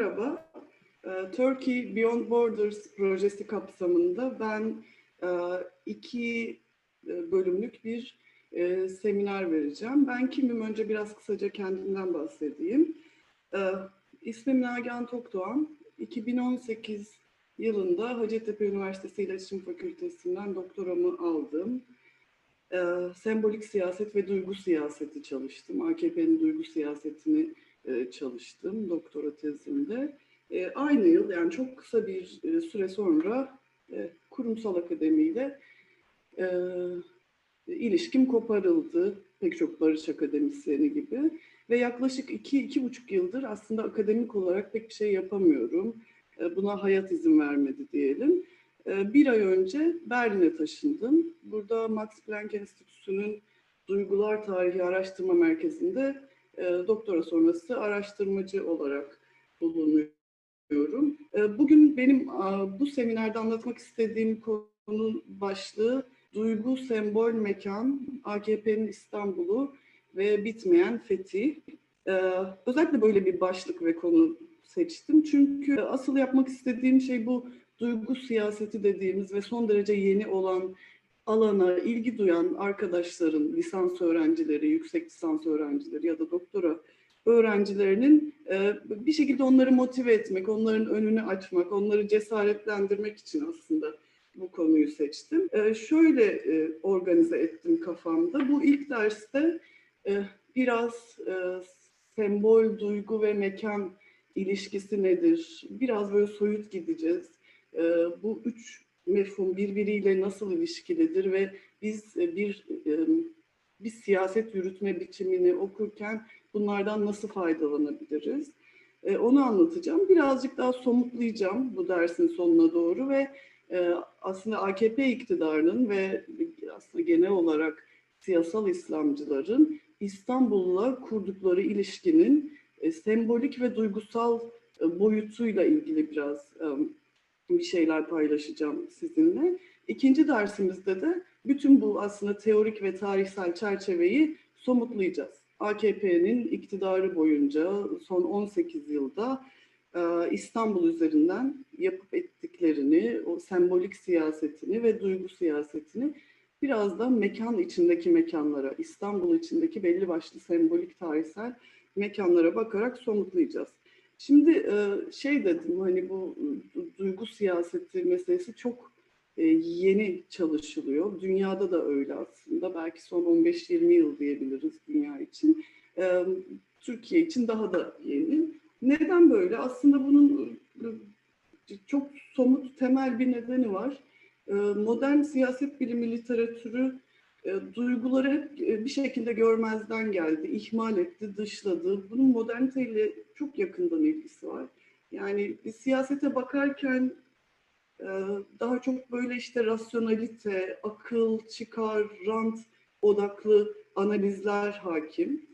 merhaba. Ee, Turkey Beyond Borders projesi kapsamında ben e, iki e, bölümlük bir e, seminer vereceğim. Ben kimim? Önce biraz kısaca kendimden bahsedeyim. Ee, İsmim Nagihan Tokdoğan. 2018 yılında Hacettepe Üniversitesi İletişim Fakültesinden doktoramı aldım. Ee, sembolik siyaset ve duygu siyaseti çalıştım. AKP'nin duygu siyasetini e, çalıştım doktora tezimde. E, aynı yıl yani çok kısa bir e, süre sonra kurumsal akademiyle ilişkim koparıldı. Pek çok barış akademisyeni gibi. Ve yaklaşık iki, iki buçuk yıldır aslında akademik olarak pek bir şey yapamıyorum. Buna hayat izin vermedi diyelim. Bir ay önce Berlin'e taşındım. Burada Max Planck Enstitüsü'nün Duygular Tarihi Araştırma Merkezi'nde doktora sonrası araştırmacı olarak bulunuyorum. E, bugün benim bu seminerde anlatmak istediğim konu başlığı Duygu, Sembol, Mekan, AKP'nin İstanbul'u ve bitmeyen fethi. E, özellikle böyle bir başlık ve konu seçtim. Çünkü asıl yapmak istediğim şey bu duygu siyaseti dediğimiz ve son derece yeni olan alana ilgi duyan arkadaşların, lisans öğrencileri, yüksek lisans öğrencileri ya da doktora öğrencilerinin e, bir şekilde onları motive etmek, onların önünü açmak, onları cesaretlendirmek için aslında bu konuyu seçtim. E, şöyle e, organize ettim kafamda. Bu ilk derste biraz sembol, duygu ve mekan ilişkisi nedir? Biraz böyle soyut gideceğiz. Bu üç mefhum birbiriyle nasıl ilişkilidir ve biz e, bir e, bir siyaset yürütme biçimini okurken bunlardan nasıl faydalanabiliriz? E, onu anlatacağım. Birazcık daha somutlayacağım bu dersin sonuna doğru ve aslında AKP iktidarının ve aslında genel olarak siyasal İslamcıların İstanbul'la kurdukları ilişkinin sembolik ve duygusal boyutuyla ilgili biraz bir şeyler paylaşacağım sizinle. İkinci dersimizde de bütün bu aslında teorik ve tarihsel çerçeveyi somutlayacağız. AKP'nin iktidarı boyunca son 18 yılda e, İstanbul üzerinden yapıp ettiklerini, o sembolik siyasetini ve duygu siyasetini biraz da mekan içindeki mekanlara, İstanbul içindeki belli başlı sembolik tarihsel mekanlara bakarak somutlayacağız. Şimdi e, şey dedim hani bu duygu siyaseti meselesi çok e, yeni çalışılıyor. Dünyada da öyle aslında. Belki son 15-20 yıl diyebiliriz dünya için. E, Türkiye için daha da yeni. Neden böyle? Aslında bunun çok somut temel bir nedeni var. Modern siyaset bilimi literatürü e, duyguları hep e, bir şekilde görmezden geldi, ihmal etti, dışladı. Bunun moderniteyle çok yakından ilgisi var. Yani bir siyasete bakarken e, daha çok böyle işte rasyonalite, akıl, çıkar, rant odaklı analizler hakim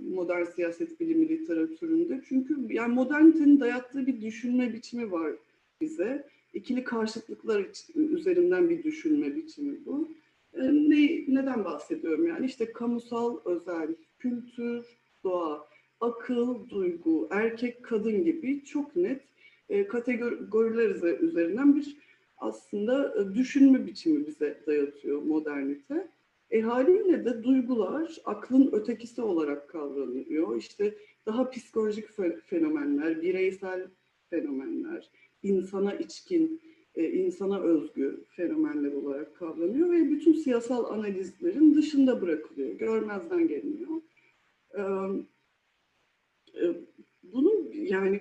modern siyaset bilimi literatüründe. Çünkü yani modernitenin dayattığı bir düşünme biçimi var bize. İkili karşıtlıklar üzerinden bir düşünme biçimi bu. Ee, ne, neden bahsediyorum? Yani işte kamusal özel, kültür, doğa, akıl, duygu, erkek, kadın gibi çok net e, kategoriler üzerinden bir aslında e, düşünme biçimi bize dayatıyor modernite. E haliyle de duygular aklın ötekisi olarak kavranıyor. İşte daha psikolojik fenomenler, bireysel fenomenler, insana içkin e, insana özgü fenomenler olarak kavranıyor ve bütün siyasal analizlerin dışında bırakılıyor, görmezden geliniyor. E, bunun yani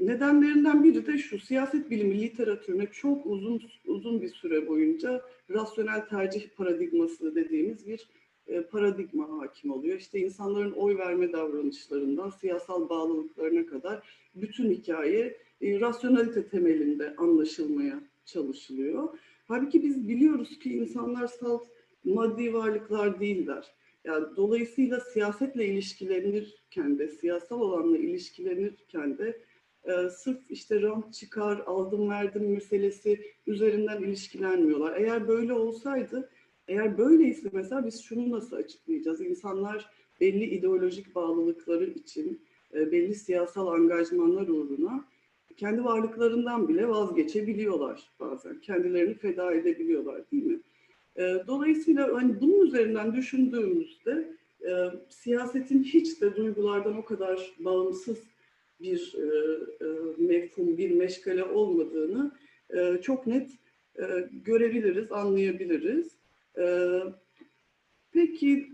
nedenlerinden biri de şu, siyaset bilimi literatürüne çok uzun uzun bir süre boyunca rasyonel tercih paradigması dediğimiz bir e, paradigma hakim oluyor. İşte insanların oy verme davranışlarından siyasal bağlılıklarına kadar bütün hikaye e, rasyonalite temelinde anlaşılmaya çalışılıyor. Halbuki biz biliyoruz ki insanlar salt maddi varlıklar değiller. Yani dolayısıyla siyasetle ilişkilenirken de, siyasal olanla ilişkilenirken de e, sırf işte rant çıkar, aldım verdim meselesi üzerinden ilişkilenmiyorlar. Eğer böyle olsaydı, eğer böyleyse mesela biz şunu nasıl açıklayacağız? İnsanlar belli ideolojik bağlılıkları için e, belli siyasal angajmanlar uğruna kendi varlıklarından bile vazgeçebiliyorlar bazen. Kendilerini feda edebiliyorlar değil mi? E, dolayısıyla hani bunun üzerinden düşündüğümüzde e, siyasetin hiç de duygulardan o kadar bağımsız bir e, e, mefhum, bir meşgale olmadığını çok net görebiliriz, anlayabiliriz. Peki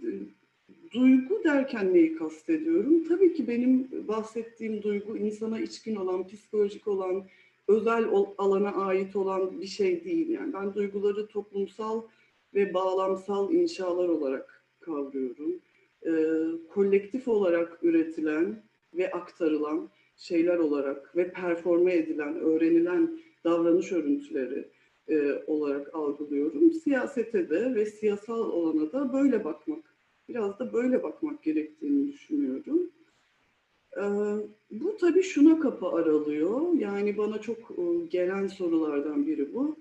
duygu derken neyi kastediyorum? Tabii ki benim bahsettiğim duygu insana içkin olan, psikolojik olan, özel alana ait olan bir şey değil. Yani ben duyguları toplumsal ve bağlamsal inşalar olarak kavruyorum. E, kolektif olarak üretilen ve aktarılan şeyler olarak ve performe edilen, öğrenilen davranış örüntüleri e, olarak algılıyorum. Siyasete de ve siyasal olana da böyle bakmak, biraz da böyle bakmak gerektiğini düşünüyorum. E, bu tabii şuna kapı aralıyor. Yani bana çok e, gelen sorulardan biri bu.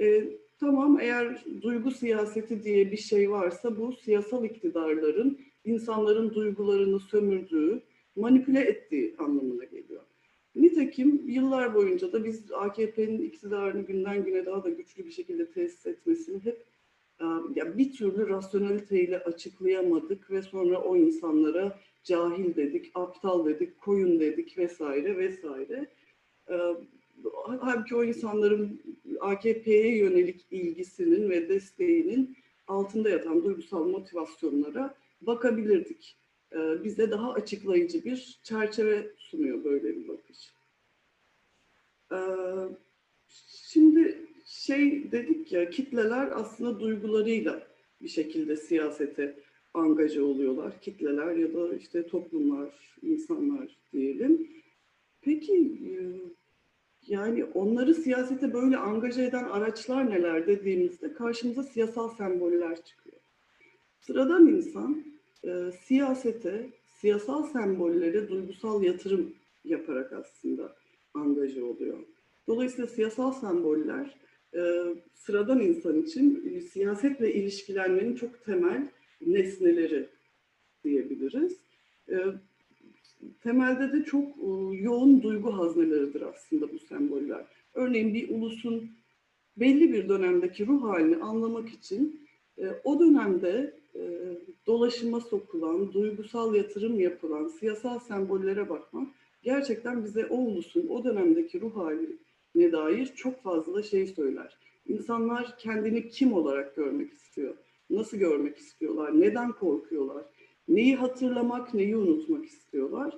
E, tamam eğer duygu siyaseti diye bir şey varsa bu siyasal iktidarların insanların duygularını sömürdüğü, manipüle ettiği anlamına geliyor. Nitekim yıllar boyunca da biz AKP'nin iktidarını günden güne daha da güçlü bir şekilde tesis etmesini hep ya bir türlü rasyoneliteyle açıklayamadık ve sonra o insanlara cahil dedik, aptal dedik, koyun dedik vesaire vesaire. Halbuki o insanların AKP'ye yönelik ilgisinin ve desteğinin altında yatan duygusal motivasyonlara bakabilirdik. Bize daha açıklayıcı bir çerçeve sunuyor böyle bir bakış. Şimdi şey dedik ya kitleler aslında duygularıyla bir şekilde siyasete angaja oluyorlar. Kitleler ya da işte toplumlar, insanlar diyelim. Peki e, yani onları siyasete böyle angaja eden araçlar neler dediğimizde karşımıza siyasal semboller çıkıyor. Sıradan insan e, siyasete, siyasal sembollere duygusal yatırım yaparak aslında angaja oluyor. Dolayısıyla siyasal semboller e, sıradan insan için siyasetle ilişkilenmenin çok temel nesneleri diyebiliriz. E, temelde de çok e, yoğun duygu hazneleridir aslında bu semboller. Örneğin bir ulusun belli bir dönemdeki ruh halini anlamak için o dönemde dolaşıma sokulan, duygusal yatırım yapılan siyasal sembollere bakmak gerçekten bize o ulusun o dönemdeki ruh haline dair çok fazla şey söyler. İnsanlar kendini kim olarak görmek istiyor? Nasıl görmek istiyorlar? Neden korkuyorlar? Neyi hatırlamak, neyi unutmak istiyorlar?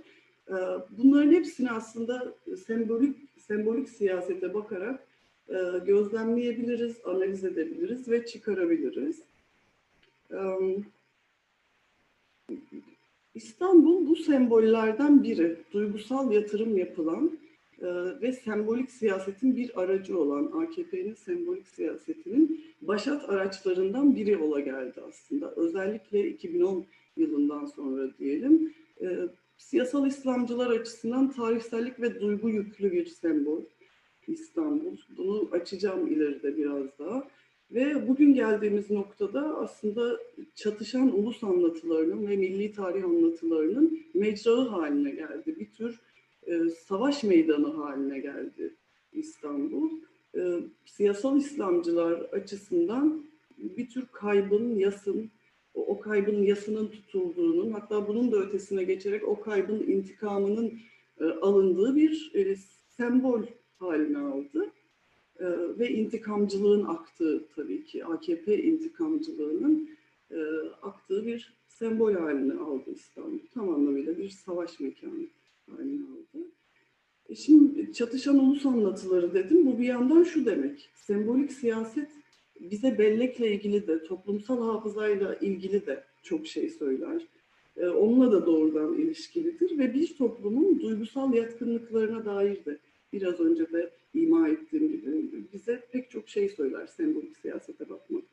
E, bunların hepsini aslında sembolik sembolik siyasete bakarak e, gözlemleyebiliriz, analiz edebiliriz ve çıkarabiliriz. İstanbul bu sembollerden biri. Duygusal yatırım yapılan ve sembolik siyasetin bir aracı olan AKP'nin sembolik siyasetinin başat araçlarından biri ola geldi aslında. Özellikle 2010 yılından sonra diyelim. Siyasal İslamcılar açısından tarihsellik ve duygu yüklü bir sembol İstanbul. Bunu açacağım ileride biraz daha. Ve bugün geldiğimiz noktada aslında çatışan ulus anlatılarının ve milli tarih anlatılarının mecrağı haline geldi. Bir tür e, savaş meydanı haline geldi İstanbul. E, siyasal İslamcılar açısından bir tür kaybın, yasın, o, kaybın yasının tutulduğunun, hatta bunun da ötesine geçerek o kaybın intikamının e, alındığı bir sembol haline aldı. Ve intikamcılığın aktığı tabii ki AKP intikamcılığının aktığı bir sembol halini aldı İstanbul. Tam anlamıyla bir savaş mekanı halini aldı. E şimdi çatışan ulus anlatıları dedim. Bu bir yandan şu demek. Sembolik siyaset bize bellekle ilgili de, toplumsal hafızayla ilgili de çok şey söyler. E, onunla da doğrudan ilişkilidir ve bir toplumun duygusal yatkınlıklarına dair de biraz önce de ima ettiğim gibi bize pek çok şey söyler sembolik siyasete bakmak.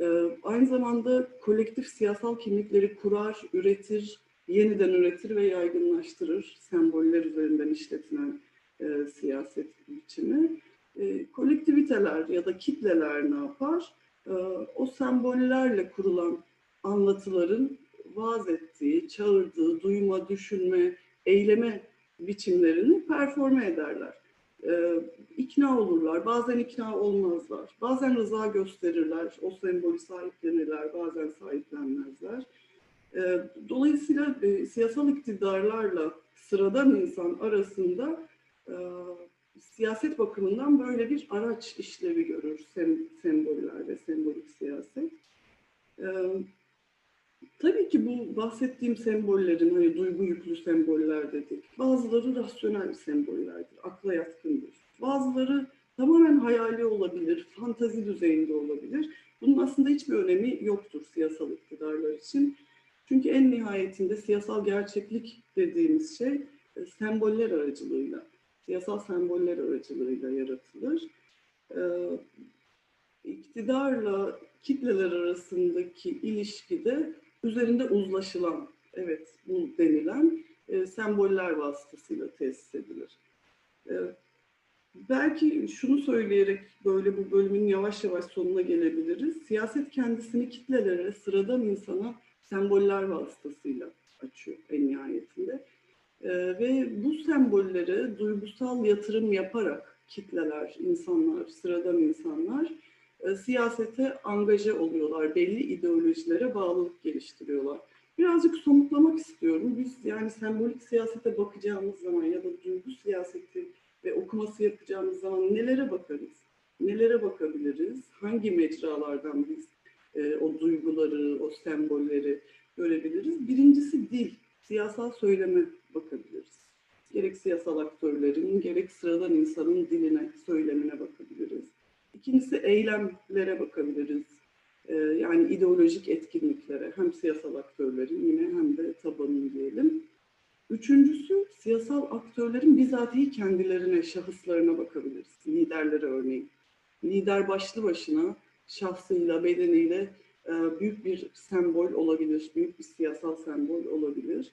Ee, aynı zamanda kolektif siyasal kimlikleri kurar, üretir, yeniden üretir ve yaygınlaştırır semboller üzerinden işletilen e, siyaset biçimi. E, kolektiviteler ya da kitleler ne yapar? E, o sembollerle kurulan anlatıların vaaz ettiği, çağırdığı, duyma, düşünme, eyleme biçimlerini performe ederler. Ee, ikna olurlar, bazen ikna olmazlar, bazen rıza gösterirler, o sembolü sahiplenirler, bazen sahiplenmezler. Ee, dolayısıyla e, siyasal iktidarlarla sıradan insan arasında e, siyaset bakımından böyle bir araç işlevi görür sem semboller ve sembolik siyaset. Ee, tabii ki bu bahsettiğim sembollerin, hani duygu yüklü semboller dedik, bazıları rasyonel sembollerdir, akla yatkındır. Bazıları tamamen hayali olabilir, fantazi düzeyinde olabilir. Bunun aslında hiçbir önemi yoktur siyasal iktidarlar için. Çünkü en nihayetinde siyasal gerçeklik dediğimiz şey e, semboller aracılığıyla, siyasal semboller aracılığıyla yaratılır. Ee, iktidarla kitleler arasındaki ilişkide üzerinde uzlaşılan, evet bu denilen e, semboller vasıtasıyla tesis edilir. E, belki şunu söyleyerek böyle bu bölümün yavaş yavaş sonuna gelebiliriz. Siyaset kendisini kitlelere, sıradan insana semboller vasıtasıyla açıyor en nihayetinde. E, ve bu sembollere duygusal yatırım yaparak kitleler, insanlar, sıradan insanlar e, siyasete angaje oluyorlar. Belli ideolojilere bağlılık geliştiriyorlar. Birazcık somutlamak istiyorum. Biz yani sembolik siyasete bakacağımız zaman ya da duygu siyaseti ve okuması yapacağımız zaman nelere bakarız? Nelere bakabiliriz? Hangi mecralardan biz e, o duyguları, o sembolleri görebiliriz? Birincisi dil, siyasal söyleme bakabiliriz. Gerek siyasal aktörlerin, gerek sıradan insanın diline, söylemine bakabiliriz. İkincisi eylemlere bakabiliriz. Ee, yani ideolojik etkinliklere hem siyasal aktörlerin yine hem de tabanın diyelim. Üçüncüsü siyasal aktörlerin bizatihi kendilerine, şahıslarına bakabiliriz. Liderlere örneğin. Lider başlı başına şahsıyla, bedeniyle e, büyük bir sembol olabilir, büyük bir siyasal sembol olabilir.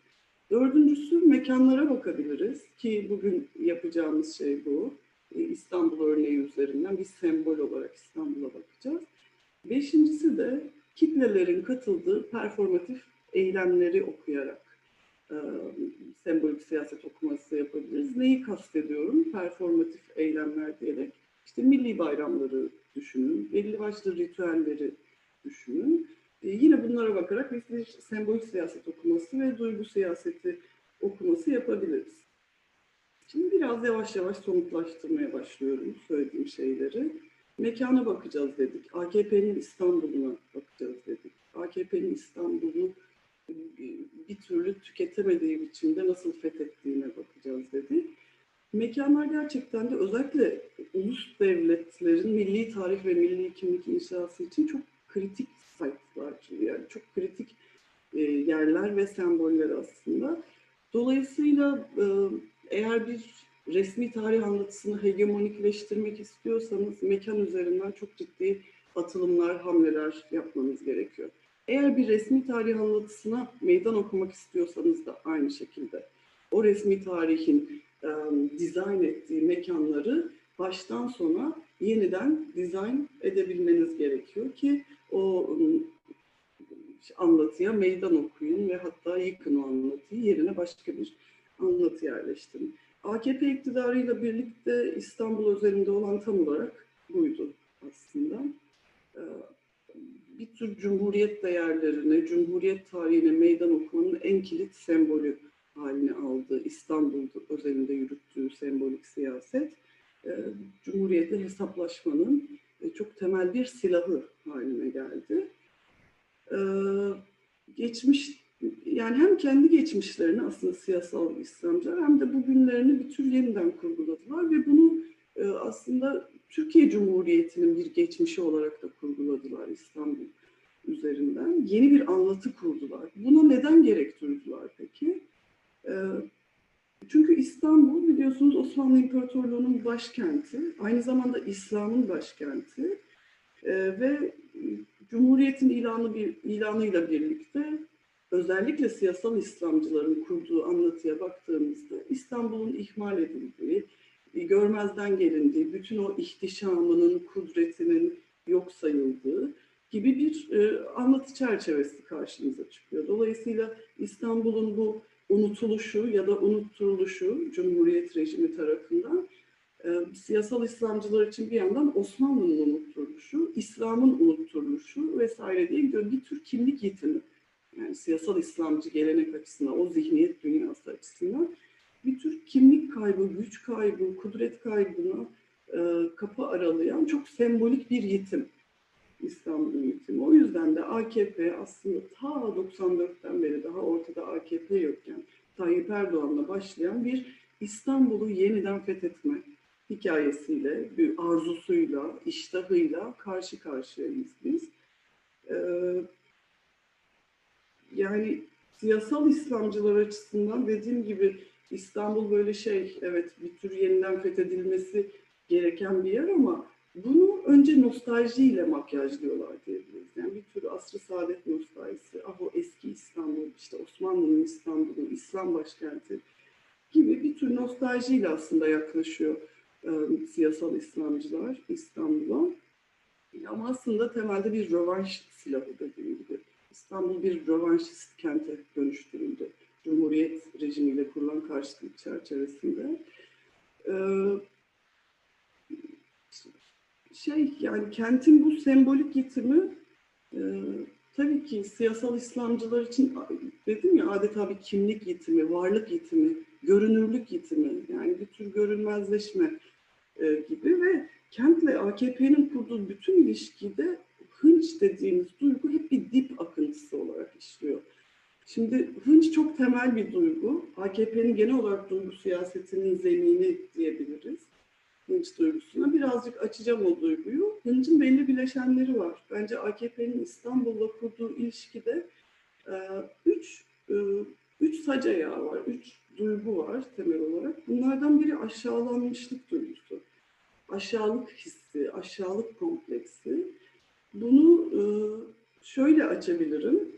Dördüncüsü mekanlara bakabiliriz ki bugün yapacağımız şey bu. E, İstanbul örneği üzerinden bir sembol olarak İstanbul'a bakacağız. Beşincisi de kitlelerin katıldığı performatif eylemleri okuyarak e, sembolik siyaset okuması yapabiliriz. Neyi kastediyorum? Performatif eylemler diyerek. İşte milli bayramları düşünün, belli başlı ritüelleri düşünün. E, yine bunlara bakarak biz bir sembolik siyaset okuması ve duygu siyaseti okuması yapabiliriz. Şimdi biraz yavaş yavaş somutlaştırmaya başlıyorum söylediğim şeyleri. Mekana bakacağız dedik. AKP'nin İstanbul'una bakacağız dedik. AKP'nin İstanbul'u bir türlü tüketemediği biçimde nasıl fethettiğine bakacağız dedik. Mekanlar gerçekten de özellikle ulus devletlerin milli tarih ve milli kimlik inşası için çok kritik sayfalar, yani çok kritik e, yerler ve semboller aslında. Dolayısıyla e, eğer bir resmi tarih anlatısını hegemonikleştirmek istiyorsanız mekan üzerinden çok ciddi atılımlar, hamleler yapmanız gerekiyor. Eğer bir resmi tarih anlatısına meydan okumak istiyorsanız da aynı şekilde o resmi tarihin e, dizayn ettiği mekanları baştan sona yeniden dizayn edebilmeniz gerekiyor ki o anlatıya meydan okuyun ve hatta yıkın o anlatıyı yerine başka bir anlatı yerleştirin. AKP iktidarıyla birlikte İstanbul özelinde olan tam olarak buydu aslında. Bir tür cumhuriyet değerlerine, cumhuriyet tarihine meydan okumanın en kilit sembolü haline aldı. İstanbul özelinde yürüttüğü sembolik siyaset, e, cumhuriyetle hesaplaşmanın e, çok temel bir silahı haline geldi. Ee, geçmiş yani hem kendi geçmişlerini aslında siyasal İslamcılar hem de bugünlerini bir tür yeniden kurguladılar ve bunu e, aslında Türkiye Cumhuriyeti'nin bir geçmişi olarak da kurguladılar İstanbul üzerinden. Yeni bir anlatı kurdular. Buna neden gerek peki? E, çünkü İstanbul biliyorsunuz Osmanlı İmparatorluğu'nun başkenti, aynı zamanda İslam'ın başkenti e, ve Cumhuriyet'in ilanı bir, ilanıyla birlikte özellikle siyasal İslamcıların kurduğu anlatıya baktığımızda İstanbul'un ihmal edildiği, görmezden gelindiği, bütün o ihtişamının, kudretinin yok sayıldığı gibi bir e, anlatı çerçevesi karşımıza çıkıyor. Dolayısıyla İstanbul'un bu unutuluşu ya da unutturuluşu Cumhuriyet rejimi tarafından e, siyasal İslamcılar için bir yandan Osmanlı'nın unutturuluşu, İslam'ın unutturuluşu vesaire diye gidiyor. Bir tür kimlik yitimi. Yani siyasal İslamcı gelenek açısından, o zihniyet dünyası açısından bir tür kimlik kaybı, güç kaybı, kudret kaybına e, kapı aralayan çok sembolik bir yitim. İstanbul'un yitimi. O yüzden de AKP aslında ta 94'ten beri daha ortada AKP yokken Tayyip Erdoğan'la başlayan bir İstanbul'u yeniden fethetme hikayesiyle, bir arzusuyla, iştahıyla karşı karşıyayız biz. Ee, yani siyasal İslamcılar açısından dediğim gibi İstanbul böyle şey, evet bir tür yeniden fethedilmesi gereken bir yer ama bunu önce nostaljiyle makyajlıyorlar diyebiliriz. Yani bir tür asrı saadet nostaljisi, ah o eski İstanbul, işte Osmanlı'nın İstanbul'u, İslam başkenti gibi bir tür nostaljiyle aslında yaklaşıyor e, siyasal İslamcılar İstanbul'a. Ama aslında temelde bir rövanş silahı dediğim gibi. İstanbul bir rövanşist kente dönüştürüldü. Cumhuriyet rejimiyle kurulan karşıtlık çerçevesinde. Ee, şey yani kentin bu sembolik yitimi e, tabii ki siyasal İslamcılar için dedim ya adeta bir kimlik yitimi, varlık yitimi, görünürlük yitimi yani bir tür görünmezleşme e, gibi ve kentle AKP'nin kurduğu bütün ilişkide hınç dediğimiz duygu hep bir dip akıntısı olarak işliyor. Şimdi hınç çok temel bir duygu. AKP'nin genel olarak duygu siyasetinin zemini diyebiliriz hınç duygusuna. Birazcık açacağım o duyguyu. Hıncın belli bileşenleri var. Bence AKP'nin İstanbul'la kurduğu ilişkide e, üç, e, üç sac ayağı var, üç duygu var temel olarak. Bunlardan biri aşağılanmışlık duygusu. Aşağılık hissi, aşağılık kompleksi. Bunu e, şöyle açabilirim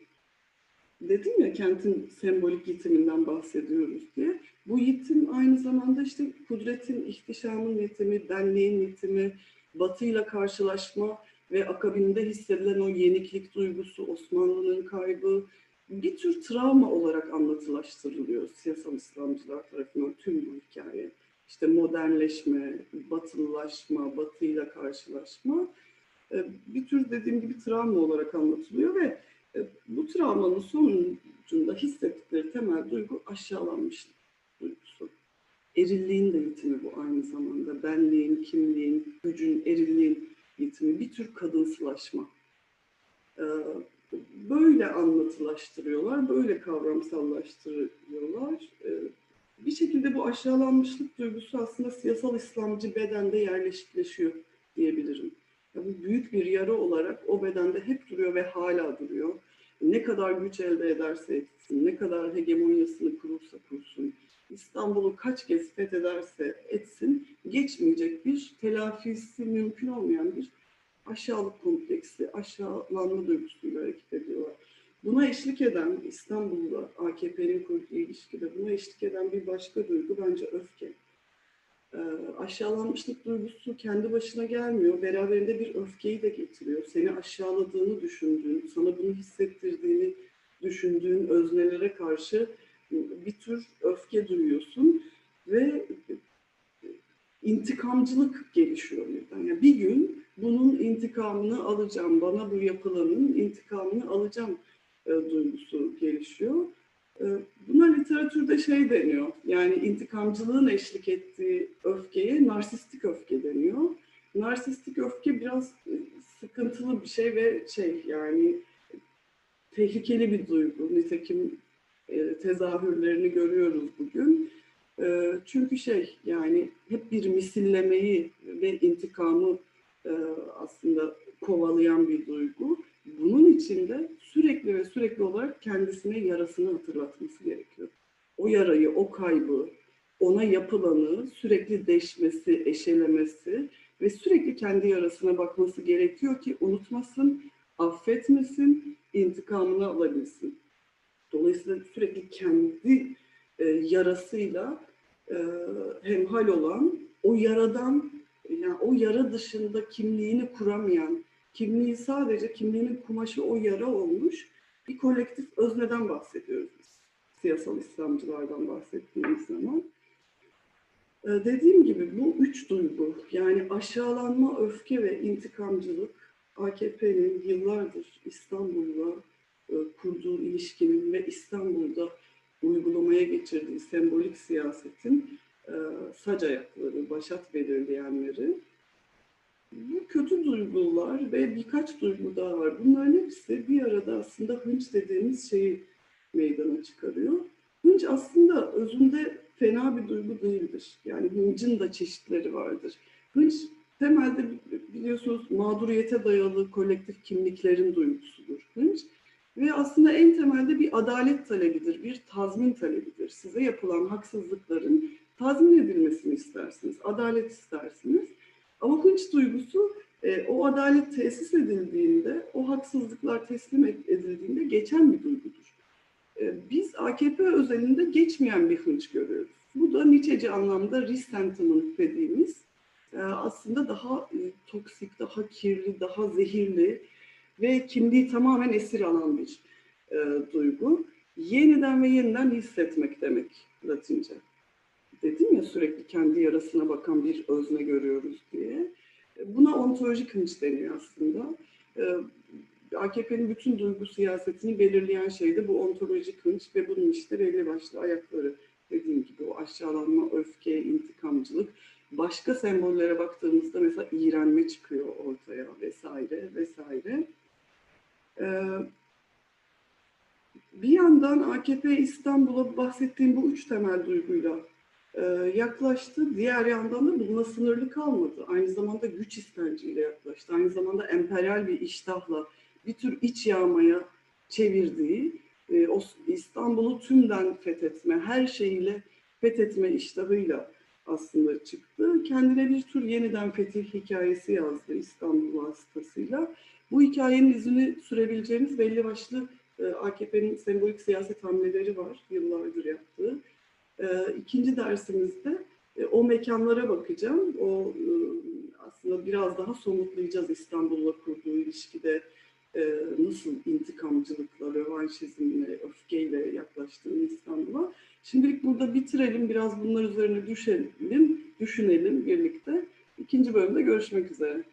dedim ya kentin sembolik yitiminden bahsediyoruz diye. Bu yitim aynı zamanda işte kudretin, ihtişamın yitimi, benliğin yitimi, batıyla karşılaşma ve akabinde hissedilen o yeniklik duygusu, Osmanlı'nın kaybı bir tür travma olarak anlatılaştırılıyor siyasal İslamcılar tarafından tüm bu hikaye. İşte modernleşme, batılılaşma, batıyla karşılaşma bir tür dediğim gibi travma olarak anlatılıyor ve e, bu travmanın sonucunda hissettikleri temel duygu aşağılanmışlık. Erilliğin de yitimi bu aynı zamanda. Benliğin, kimliğin, gücün, erilliğin yitimi. Bir tür kadınsılaşma. E, böyle anlatılaştırıyorlar, böyle kavramsallaştırıyorlar. E, bir şekilde bu aşağılanmışlık duygusu aslında siyasal İslamcı bedende yerleşikleşiyor diyebilirim bu büyük bir yara olarak o bedende hep duruyor ve hala duruyor. Ne kadar güç elde ederse etsin, ne kadar hegemonyasını kurursa kursun, İstanbul'u kaç kez fethederse etsin, geçmeyecek bir telafisi mümkün olmayan bir aşağılık kompleksi, aşağılanma duygusuyla hareket ediyorlar. Buna eşlik eden İstanbul'da AKP'nin kurduğu ilişkide buna eşlik eden bir başka duygu bence öfke. Ee, aşağılanmışlık duygusu kendi başına gelmiyor. Beraberinde bir öfkeyi de getiriyor. Seni aşağıladığını düşündüğün, sana bunu hissettirdiğini düşündüğün öznelere karşı bir tür öfke duyuyorsun ve intikamcılık gelişiyor. Yani bir gün bunun intikamını alacağım, bana bu yapılanın intikamını alacağım e, duygusu gelişiyor. Ee, buna literatürde şey deniyor, yani intikamcılığın eşlik ettiği öfkeye narsistik öfke deniyor. Narsistik öfke biraz e, sıkıntılı bir şey ve şey yani tehlikeli bir duygu. Nitekim e, tezahürlerini görüyoruz bugün. E, çünkü şey yani hep bir misillemeyi ve intikamı aslında kovalayan bir duygu. Bunun içinde sürekli ve sürekli olarak kendisine yarasını hatırlatması gerekiyor. O yarayı, o kaybı, ona yapılanı sürekli deşmesi, eşelemesi ve sürekli kendi yarasına bakması gerekiyor ki unutmasın, affetmesin, intikamını alabilsin. Dolayısıyla sürekli kendi e, yarasıyla e, hemhal olan, o yaradan, yani o yara dışında kimliğini kuramayan, kimliği sadece kimliğinin kumaşı o yara olmuş bir kolektif özneden bahsediyoruz biz. siyasal İslamcılardan bahsettiğimiz zaman. Ee, dediğim gibi bu üç duygu yani aşağılanma, öfke ve intikamcılık AKP'nin yıllardır İstanbul'la kurduğu ilişkinin ve İstanbul'da uygulamaya geçirdiği sembolik siyasetin e, sac ayakları, başat belirleyenleri. Bu kötü duygular ve birkaç duygu daha var. Bunların hepsi bir arada aslında hınç dediğimiz şeyi meydana çıkarıyor. Hınç aslında özünde fena bir duygu değildir. Yani hıncın da çeşitleri vardır. Hınç temelde biliyorsunuz mağduriyete dayalı kolektif kimliklerin duygusudur. Hınç ve aslında en temelde bir adalet talebidir, bir tazmin talebidir. Size yapılan haksızlıkların tazmin edilmesini istersiniz, adalet istersiniz. Ama hınç duygusu e, o adalet tesis edildiğinde, o haksızlıklar teslim edildiğinde geçen bir duygudur. E, biz AKP özelinde geçmeyen bir hınç görüyoruz. Bu da niçeci anlamda resentment dediğimiz e, aslında daha toksik, daha kirli, daha zehirli ve kimliği tamamen esir alan bir e, duygu. Yeniden ve yeniden hissetmek demek Latince. Dedim ya sürekli kendi yarasına bakan bir özne görüyoruz diye. Buna ontolojik hınç deniyor aslında. AKP'nin bütün duygu siyasetini belirleyen şey de bu ontolojik hınç ve bunun işte belli başlı ayakları. Dediğim gibi o aşağılanma, öfke, intikamcılık. Başka sembollere baktığımızda mesela iğrenme çıkıyor ortaya vesaire vesaire. Ee, bir yandan AKP İstanbul'a bahsettiğim bu üç temel duyguyla e, yaklaştı. Diğer yandan da bununla sınırlı kalmadı. Aynı zamanda güç istenciyle yaklaştı. Aynı zamanda emperyal bir iştahla bir tür iç yağmaya çevirdiği e, o İstanbul'u tümden fethetme, her şeyiyle fethetme iştahıyla aslında çıktı. Kendine bir tür yeniden fetih hikayesi yazdı İstanbul vasıtasıyla. Bu hikayenin izini sürebileceğimiz belli başlı e, AKP'nin sembolik siyaset hamleleri var yıllardır yaptığı. E, ikinci dersimizde e, o mekanlara bakacağım. O aslında biraz daha somutlayacağız İstanbul'la kurduğu ilişkide nasıl intikamcılıkla, rövanşizmle, öfkeyle yaklaştığını İstanbul'a. Şimdilik burada bitirelim, biraz bunlar üzerine düşelim, düşünelim birlikte. İkinci bölümde görüşmek üzere.